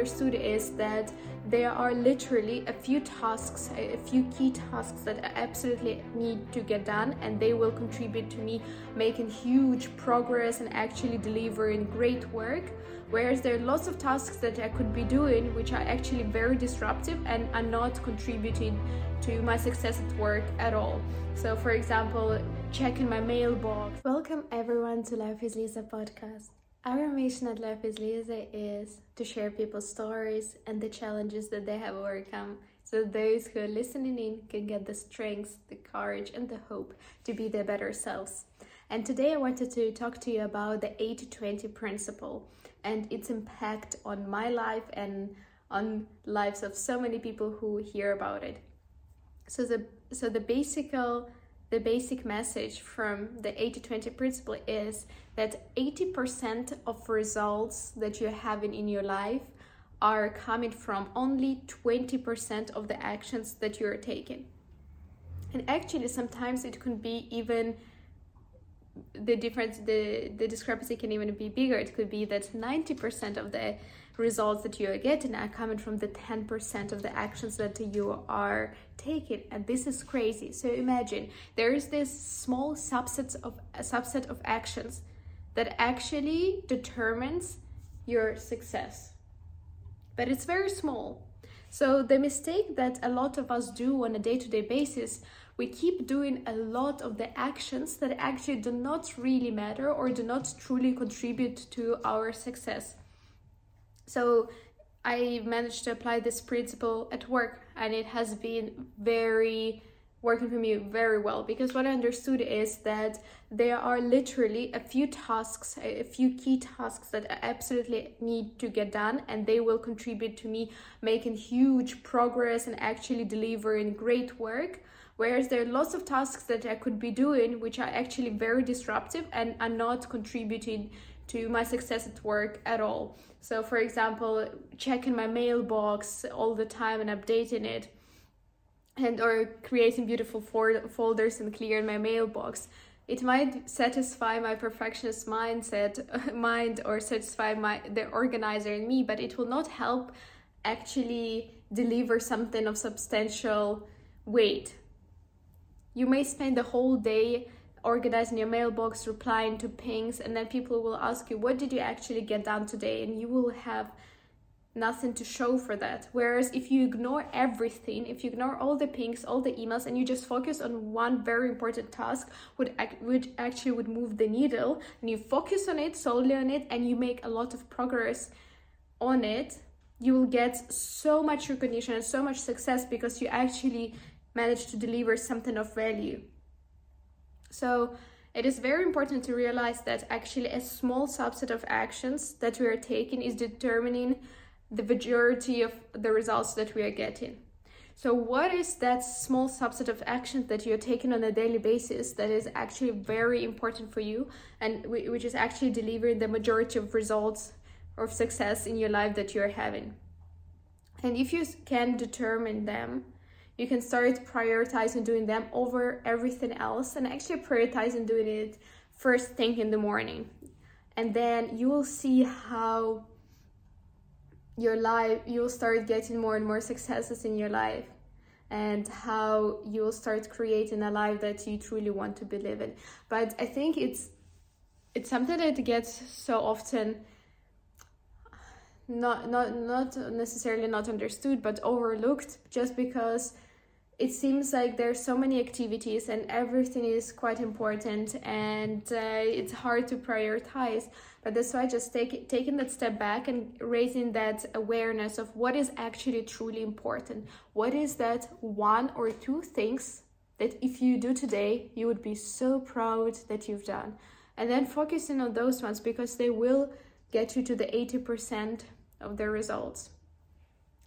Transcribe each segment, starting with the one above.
understood is that there are literally a few tasks, a few key tasks that I absolutely need to get done, and they will contribute to me making huge progress and actually delivering great work. Whereas there are lots of tasks that I could be doing which are actually very disruptive and are not contributing to my success at work at all. So, for example, checking my mailbox. Welcome everyone to Life with Liza podcast. Our mission at Life with Liza is to share people's stories and the challenges that they have overcome so those who are listening in can get the strength, the courage, and the hope to be their better selves. And today I wanted to talk to you about the 80 20 principle and its impact on my life and on lives of so many people who hear about it. So the so the basic the basic message from the 80-20 principle is that 80% of results that you're having in your life are coming from only 20% of the actions that you're taking. And actually sometimes it could be even the difference the the discrepancy can even be bigger it could be that 90% of the results that you are getting are coming from the 10% of the actions that you are taking and this is crazy. So imagine there is this small subset of a subset of actions that actually determines your success. But it's very small. So the mistake that a lot of us do on a day-to-day basis we keep doing a lot of the actions that actually do not really matter or do not truly contribute to our success. So I managed to apply this principle at work and it has been very working for me very well because what I understood is that there are literally a few tasks, a few key tasks that I absolutely need to get done, and they will contribute to me making huge progress and actually delivering great work. Whereas there are lots of tasks that I could be doing which are actually very disruptive and are not contributing to my success at work at all. So, for example, checking my mailbox all the time and updating it, and or creating beautiful folders and clearing my mailbox. It might satisfy my perfectionist mindset, mind, or satisfy my the organizer in me, but it will not help actually deliver something of substantial weight you may spend the whole day organizing your mailbox, replying to pings, and then people will ask you, What did you actually get done today? And you will have nothing to show for that. Whereas if you ignore everything, if you ignore all the pings, all the emails, and you just focus on one very important task, would which actually would move the needle, and you focus on it solely on it, and you make a lot of progress on it, you will get so much recognition and so much success because you actually manage to deliver something of value. So it is very important to realize that actually a small subset of actions that we are taking is determining the majority of the results that we are getting. So, what is that small subset of actions that you're taking on a daily basis that is actually very important for you and which is actually delivering the majority of results of success in your life that you're having? And if you can determine them, you can start prioritizing doing them over everything else and actually prioritizing doing it first thing in the morning. And then you will see how your life, you'll start getting more and more successes in your life and how you'll start creating a life that you truly want to be living. But I think it's it's something that gets so often not not not necessarily not understood but overlooked just because it seems like there's so many activities and everything is quite important and uh, it's hard to prioritize. But that's why just take, taking that step back and raising that awareness of what is actually truly important. What is that one or two things that if you do today you would be so proud that you've done? And then focusing on those ones because they will get you to the 80% of the results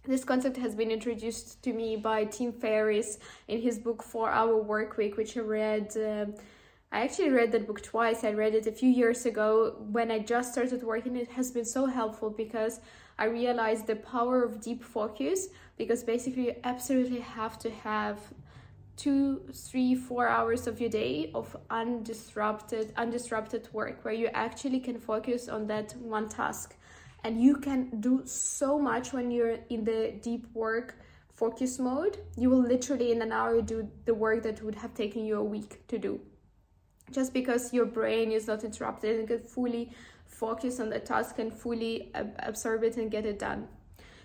this concept has been introduced to me by Tim Ferriss in his book Four Hour Work Week, which I read. Uh, I actually read that book twice. I read it a few years ago when I just started working. It has been so helpful because I realized the power of deep focus. Because basically, you absolutely have to have two, three, four hours of your day of undisrupted, undisrupted work where you actually can focus on that one task and you can do so much when you're in the deep work focus mode. You will literally in an hour do the work that would have taken you a week to do. Just because your brain is not interrupted and can fully focus on the task and fully absorb it and get it done.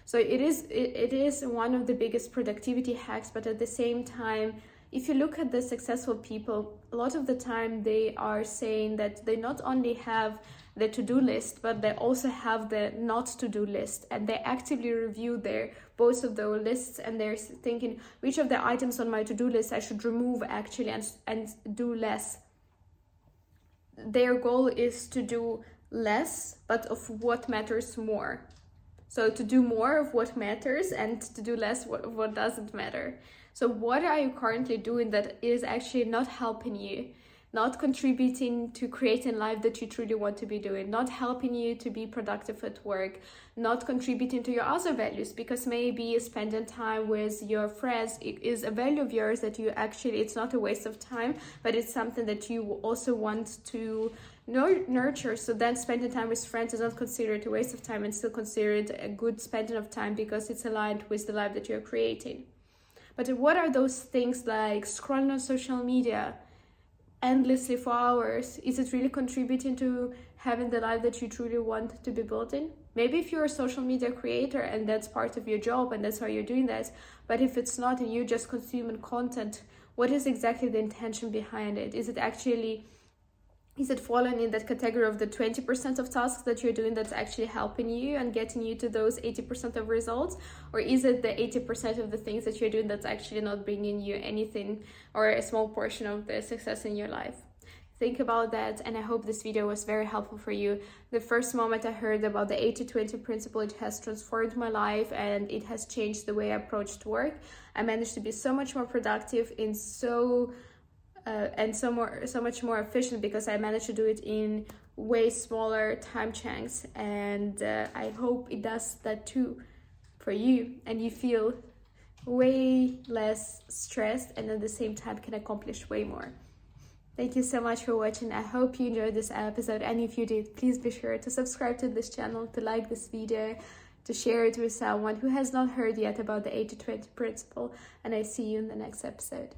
So it is it, it is one of the biggest productivity hacks, but at the same time, if you look at the successful people, a lot of the time they are saying that they not only have the to-do list, but they also have the not to-do list, and they actively review their both of those lists, and they're thinking which of the items on my to-do list I should remove actually and and do less. Their goal is to do less, but of what matters more. So to do more of what matters and to do less what, what doesn't matter. So what are you currently doing that is actually not helping you? Not contributing to creating life that you truly want to be doing, not helping you to be productive at work, not contributing to your other values because maybe spending time with your friends is a value of yours that you actually it's not a waste of time, but it's something that you also want to nurture so then spending time with friends is not considered a waste of time and still considered a good spending of time because it's aligned with the life that you're creating but what are those things like scrolling on social media endlessly for hours? Is it really contributing to having the life that you truly want to be building maybe if you're a social media creator and that's part of your job and that's why you're doing that but if it's not and you just consuming content what is exactly the intention behind it? Is it actually is it falling in that category of the 20% of tasks that you're doing that's actually helping you and getting you to those 80% of results? Or is it the 80% of the things that you're doing that's actually not bringing you anything or a small portion of the success in your life? Think about that and i hope this video was very helpful for you. The first moment i heard about the 80-20 principle it has transformed my life and it has changed the way i approached work. I managed to be so much more productive in so uh, and so more so much more efficient because I managed to do it in way smaller time chunks and uh, I hope it does that too for you and you feel way less stressed and at the same time can accomplish way more. Thank you so much for watching. I hope you enjoyed this episode and if you did, please be sure to subscribe to this channel, to like this video, to share it with someone who has not heard yet about the 80-20 principle and I see you in the next episode.